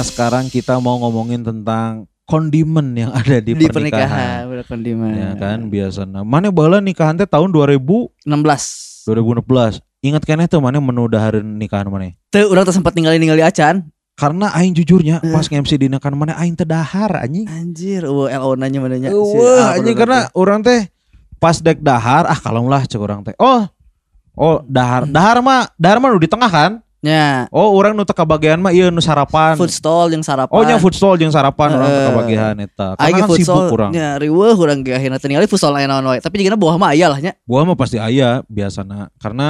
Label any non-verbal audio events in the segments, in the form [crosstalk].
Nah, sekarang kita mau ngomongin tentang kondimen yang ada di, di pernikahan. pernikahan, kondimen. Ya kan biasanya. Mana bala nikahan teh tahun 2000 16. 2016. Ingat kan itu mana menu dahareun nikahan mana? Tuh orang tuh sempat ninggalin ningali acan. Karena aing jujurnya Eh. pas nge-MC di nikahan mana aing teh dahar anjing. Anjir, uh, LO nanya mananya. Wah, anjing karena orang teh pas dek dahar ah kalau lah cek orang teh. Oh. Oh, dahar. Hmm. Dahar mah dahar mah di tengah kan? Ya Oh, orang nu teu kabagean mah ieu nu sarapan. food stall yang sarapan. Oh, nya food stall jeung sarapan orang teu Eh. kabagean eta. Karena kan food sibuk stall urang. nya riweuh urang ge akhirna ningali food stall naon wae. Tapi jigana buah mah aya lah nya. Buah mah pasti aya biasana Hmm. karena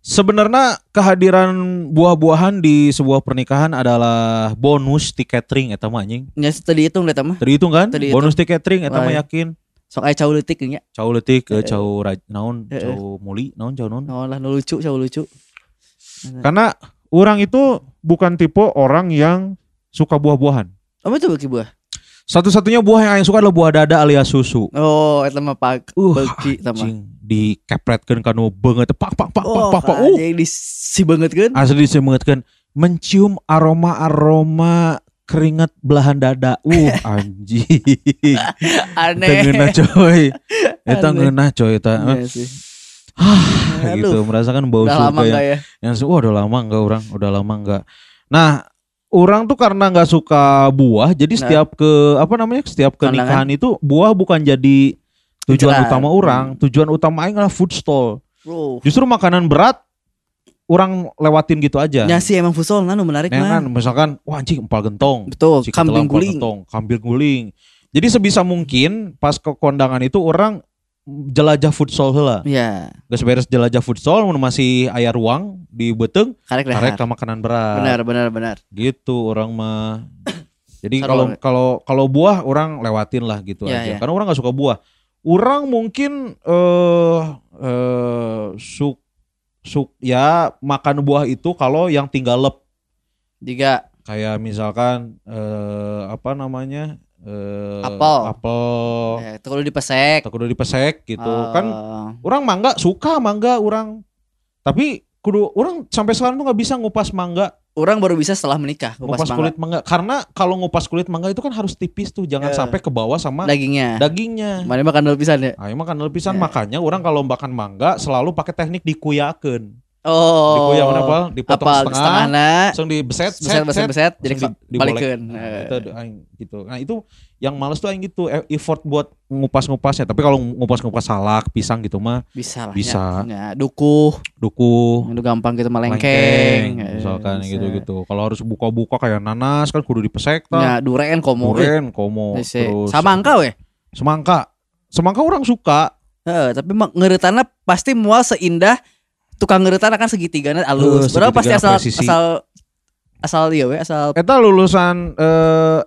sebenarnya kehadiran buah-buahan di sebuah pernikahan adalah bonus di catering eta mah anjing. Nya teu dihitung deh mah. Terhitung kan? Teu dihitung. Bonus di catering eta mah Lain. yakin. Sok aya cau leutik nya. Cau leutik Eh. cau raj- naon, cau muli, naon cau naon. Naon lah nu lucu, cau lucu. Karena orang itu bukan tipe orang yang suka buah-buahan. Apa itu bagi buah? Satu-satunya buah yang aing suka adalah buah dada alias susu. Oh, eta mah pak Uh, beuki eta mah. Anjing dikepretkeun kanu beungeut pak pak pak pak Oh, pak pak. Uh, anjing di si banget kan? asli disemeutkeun mencium aroma-aroma keringat belahan dada. Uh, [laughs] anjing. Eta Aneh. ngeunah coy. Eta Aneh. ngeunah coy eta. Iya sih. Gitu Aduh. merasakan bau Udah surga yang, ya? yang wah udah lama enggak orang udah lama enggak nah orang tuh karena nggak suka buah jadi Nah. setiap ke apa namanya setiap ke nikahan itu buah bukan jadi tujuan Inceran. utama orang tujuan utama aing adalah food stall Bro. justru makanan berat orang lewatin gitu aja Ya sih emang futsal nu menarik mah. kan misalkan wah anjing empal gentong Betul, kambing guling. gentong, kambing guling jadi sebisa mungkin pas ke kondangan itu orang jelajah futsal heula Iya, Geus beres jelajah futsal mun masih aya ruang di beteng karek karek makanan berat. Benar, benar, benar. Gitu orang mah. [coughs] Jadi kalau kalau kalau buah orang lewatin lah gitu Ya, aja. ya. Karena orang nggak suka buah. Orang mungkin eh eh suk suk ya makan buah itu kalau yang tinggal lep Juga kayak misalkan eh apa namanya? Eh Apel. apel eh, itu kalau dipesek. atau kudu dipesek gitu. Kan Eh, orang mangga suka mangga orang tapi kudu orang sampai sekarang tuh nggak bisa ngupas mangga orang baru bisa setelah menikah ngupas, ngupas mangga. kulit mangga karena kalau ngupas kulit mangga itu kan harus tipis tuh jangan Ya. sampai ke bawah sama dagingnya. dagingnya Mana makan pisan ya? Ayo makan lepisan Ya. makanya orang kalau makan mangga selalu pakai teknik dikuyakeun. Oh. Dikuyak apa? Dipotong Apa setengah, setengahna? langsung dibeset, Beset, set, beset, set, beset, jadi langsung di- balikeun. Nah, Eh. itu aing gitu. Nah, itu yang males tuh aing gitu, e- effort buat ngupas-ngupasnya. Tapi kalau ngupas-ngupas salak, pisang gitu mah Bisa lah. Bisa. Ya, ya, dukuh. duku, Itu gampang gitu melengkeng. lengkeng, Eh, misalkan bisa. gitu-gitu. Kalau harus buka-buka kayak nanas kan kudu dipesek. Ya, duren komo. Duren, komo, terus Sama angka weh. semangka. Semangka orang suka. Heeh, tapi mah ngereutana pasti mual seindah tukang ngereutana kan segitigana alus. Eh, Berapa pasti asal presisi. asal asal dia we asal Eta lulusan eh,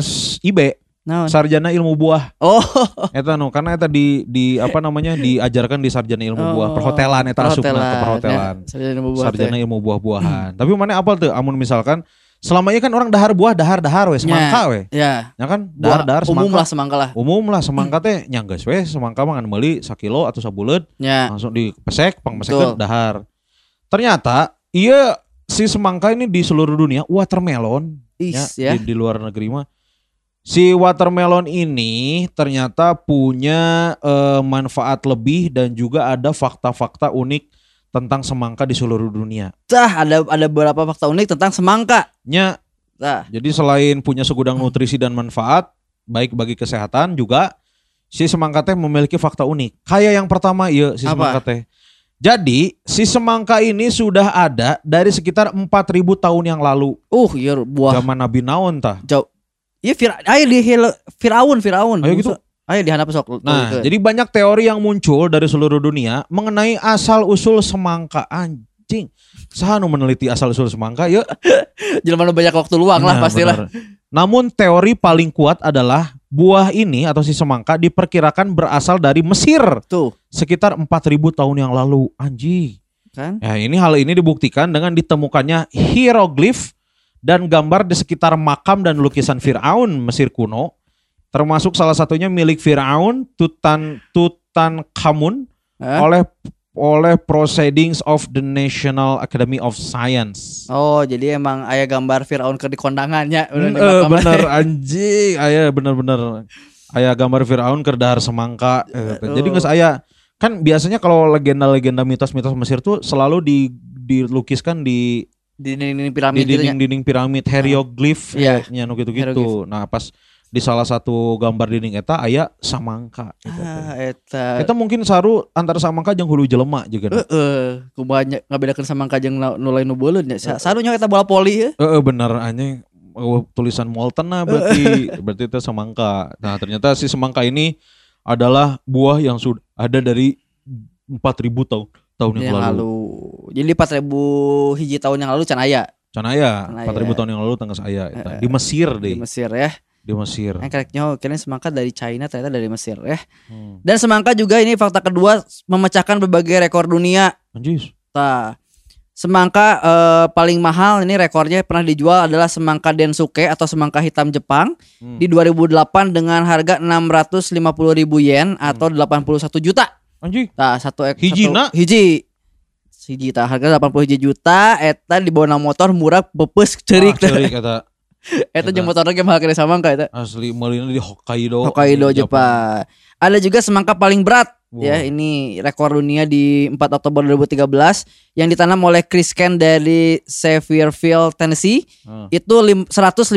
SIB, naon? sarjana ilmu buah. Oh, Eta no, karena eta di di apa namanya diajarkan di sarjana ilmu buah Oh, perhotelan eta asupna ke perhotelan. Ya, sarjana buah Sarjana ilmu buah-buahan. Tapi mana apal tuh amun misalkan selama ini kan orang dahar buah dahar dahar we semangka we. Ya, Ya kan dahar dahar umum semangka. lah semangka lah. Umum lah semangka teh nyanggeus we semangka mah ngan meuli sakilo atau sabuleut Ya, langsung dipesek pang Betul. dahar. Ternyata iya si semangka ini di seluruh dunia watermelon ya, is ya. di, di luar negeri mah si watermelon ini ternyata punya eh, manfaat lebih dan juga ada fakta-fakta unik tentang semangka di seluruh dunia. Tah, ada ada beberapa fakta unik tentang semangka. Nya, Tah, jadi selain punya segudang nutrisi dan manfaat baik bagi kesehatan juga si semangka teh memiliki fakta unik. Kayak yang pertama iya si Apa? semangka teh. Jadi si semangka ini sudah ada dari sekitar 4000 tahun yang lalu. uh, iya buah. Zaman Nabi Naon tah. Jauh. Iya, Fir ayo di Firaun, Firaun. Ayo gitu. Ayo di handap sok. Nah, jadi banyak teori yang muncul dari seluruh dunia mengenai asal usul semangka anjing. Saha nu meneliti asal usul semangka? [laughs] Jelema nu banyak waktu luang lah Nah, pastilah. benar. Namun teori paling kuat adalah buah ini atau si semangka diperkirakan berasal dari Mesir Tuh, sekitar 4000 tahun yang lalu. Anjing. kan? Ya, ini hal ini dibuktikan dengan ditemukannya hieroglif dan gambar di sekitar makam dan lukisan Firaun Mesir kuno, termasuk salah satunya milik Firaun Tutan Tutankhamun Hah? oleh oleh Proceedings of the National Academy of Science. Oh, jadi emang ayah gambar Firaun ke di kondangannya di eh, makam. bener [laughs] anjing, aya bener-bener. Aya gambar Firaun ke dahar semangka. eh, Oh. Jadi nggak saya kan biasanya kalau legenda-legenda mitos-mitos Mesir tuh selalu di dilukiskan di di dinding di piramid gitu nya. dinding-dinding piramid hieroglif Iya. nya nu gitu-gitu. Nah, pas di salah satu gambar dinding eta aya samangka eta. Ah, eta. Eta mungkin saru antara samangka jeung hulu jelema juga. Heeh, Heeh, kumaha ngabedakeun sama kajeng nu lain nu beuleun nya. Sa- Sarunya eta bola poli ya. bener anjing Oh, tulisan molten nah berarti [laughs] berarti itu semangka. Nah, ternyata si semangka ini adalah buah yang sudah ada dari 4000 tahun tahun yang, yang lalu. lalu. Jadi 4000 hiji tahun yang lalu can aya Can aya Can aya. 4000 tahun yang lalu tengah saya. Heeh. di Mesir deh, di Mesir ya. Di Mesir. Yang kereknya kira semangka dari China ternyata dari Mesir ya. Hmm. Dan semangka juga ini fakta kedua memecahkan berbagai rekor dunia. Anjis. Nah, semangka eh, paling mahal ini rekornya pernah dijual adalah semangka densuke atau semangka hitam Jepang Hmm. di 2008 dengan harga 650 ribu yen atau 81 juta. Anjing. Nah, satu ek, Hijina? satu, hiji. Hiji tah harga 80 hiji juta eta dibawa motor murah bepes cerik Ah, teh. ceurik eta. [laughs] Eta jeung motorna ge mahal kena samangka eta. Asli meulina di Hokkaido. Hokkaido Jepang. Ada juga semangka paling berat Wah. ya ini rekor dunia di 4 Oktober 2013 yang ditanam oleh Chris Ken dari Sevierville Tennessee Ah. itu lim- 159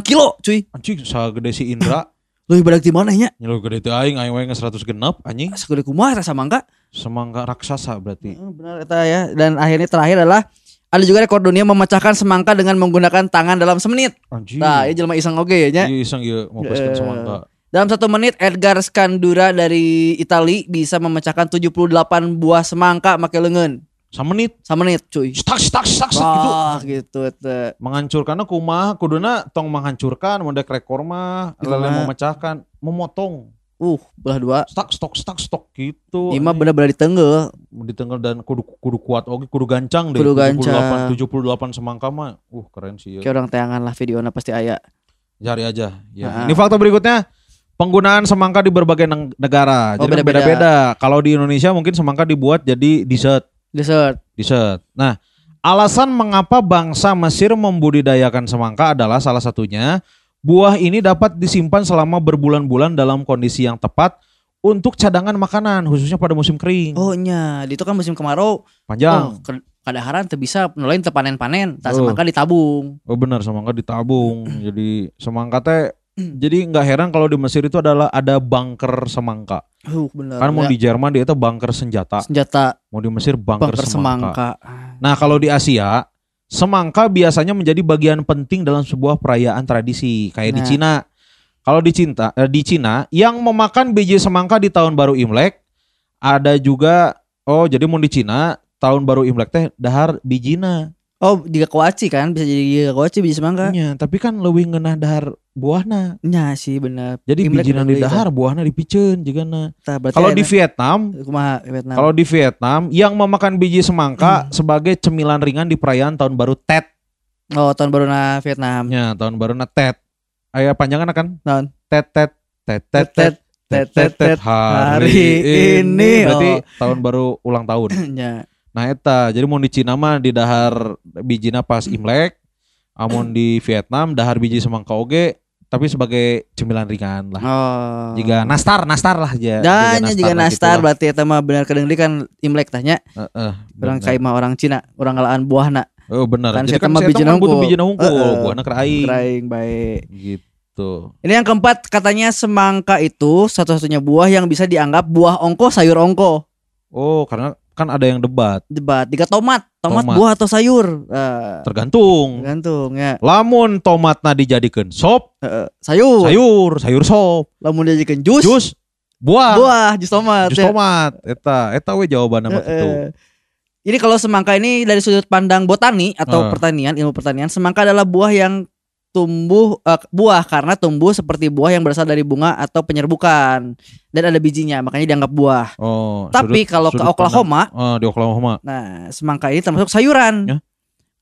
kilo cuy Anjing sagede si Indra. [clears throat] lebih badak di mana nya Nyelu gede teh aing aing we 100 genep anjing. segede kumaha eta samangka Semangka raksasa berarti. Benar eta ya dan akhirnya terakhir adalah ada juga rekor dunia memecahkan semangka dengan menggunakan tangan dalam semenit Anjing. nah ini jelma iseng oge ya nya Iya iseng ya mau Eh. semangka. dalam satu menit Edgar Scandura dari Itali bisa memecahkan 78 buah semangka make leungeun Samenit. samenit cuy Stak stak stak stak gitu. Wah gitu eta. Menghancurkannya kumaha kuduna tong menghancurkan mau dek rekor mah lele memecahkan memotong Uh, belah dua. stak stok stak stok gitu. Ima bener-bener ditenggel. Di tengah dan kudu kudu kuat oke kudu gancang deh. Kudu gancang. 78 78 semangka mah. Uh keren sih ya. Kayak orang tayangan lah videonya pasti aya. Cari aja. Ya. Ah. Ini fakta berikutnya. Penggunaan semangka di berbagai neg- negara. Oh, Jadi beda-beda. beda-beda. Kalau di Indonesia mungkin semangka dibuat jadi dessert. Dessert. Dessert. Nah, alasan mengapa bangsa Mesir membudidayakan semangka adalah salah satunya buah ini dapat disimpan selama berbulan-bulan dalam kondisi yang tepat untuk cadangan makanan khususnya pada musim kering. Oh nya, di itu kan musim kemarau. Panjang. Oh, ke- kadaharan teu bisa nulain teu panen-panen, tak Oh. semangka ditabung. Oh benar semangka ditabung. [clears throat] jadi semangka teh jadi nggak heran kalau di Mesir itu adalah ada bunker semangka. Uh, bener. Kan mau Ya, di Jerman dia itu bunker senjata, senjata mau di Mesir bunker, bunker semangka. semangka. Nah, kalau di Asia, semangka biasanya menjadi bagian penting dalam sebuah perayaan tradisi, kayak di Nah. Cina. Kalau di Cinta eh, di Cina yang memakan biji semangka di tahun baru Imlek ada juga oh jadi mau di Cina tahun baru Imlek teh dahar bijina. Oh, jika kuaci kan bisa jadi kuaci biji semangka. Nya, tapi kan leuwih ngeunah dahar buahna. Nya sih bener. Jadi Imlek di dahar, buahna dipiceun jigana. Tah, berarti Kalau di. Vietnam, kumaha Vietnam. kalau di Vietnam yang memakan biji semangka Hmm. sebagai cemilan ringan di perayaan tahun baru Tet. oh, tahun baru na Vietnam. Ya, tahun baru na Tet. Aya panjangan kan? Naon? Tet tet tet tet tet tet tet tet hari ini. Berarti oh. tahun baru ulang tahun. Nya. [clears throat] Nah eta, jadi mau di Cina mah di dahar bijina pas Imlek, [clears throat] amun di Vietnam dahar biji semangka oge tapi sebagai cemilan ringan lah. Oh. Jika nastar, nastar lah aja. Dan juga lah nastar gitu lah. berarti eta mah benar kadang kan Imlek tanya Heeh, orang bener. kayak mah orang Cina, orang ngalaan buahna. Oh benar. Kan Jadi kan bijina mah butuh hungkul. bijina hungkul, Heeh. buahna keraing. Keraing baik. Gitu. Ini yang keempat katanya semangka itu satu-satunya buah yang bisa dianggap buah ongko sayur ongko. Oh, karena kan ada yang debat, Debat tiga tomat, tomat, Tomat. buah atau sayur. Eh, tergantung. tergantung ya. Lamun tomatna dijadikan sop, Eh, sayur. sayur, sayur sop, Lamun dijadikan jus, jus, buah, buah, jus tomat. jus ya. tomat. Eta, eta we jawabannya gitu. eh. Ini kalau semangka ini dari sudut pandang botani atau Eh. pertanian, ilmu pertanian, semangka adalah buah yang tumbuh eh, buah karena tumbuh seperti buah yang berasal dari bunga atau penyerbukan dan ada bijinya, makanya dianggap buah. Oh, Tapi sudut- kalau ke sudut Oklahoma, pandang- oh, di Oklahoma. nah semangka ini termasuk sayuran. Ya.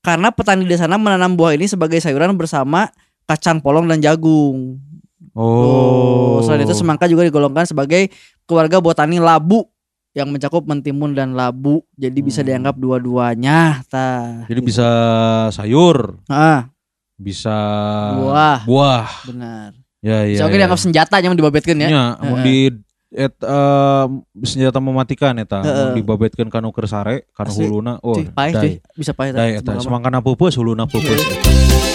Karena petani di sana menanam buah ini sebagai sayuran bersama kacang polong dan jagung. Oh. Selain itu semangka juga digolongkan sebagai keluarga botani labu yang mencakup mentimun dan labu. Jadi bisa Hmm. dianggap dua-duanya. Jadi bisa sayur, Ah, bisa Buah. buah. benar. Ya ya. Bisa oke ya. dianggap senjata yang dibabetkeun ya. Mun Heeh. di et, eh, senjata mematikan eta, mun Heeh. dibabetkeun kanu keur sare, kanu Asli. huluna, oh, paeh dai. cuy. Bisa eta Semangka semangkana pupus huluna pupus. eta.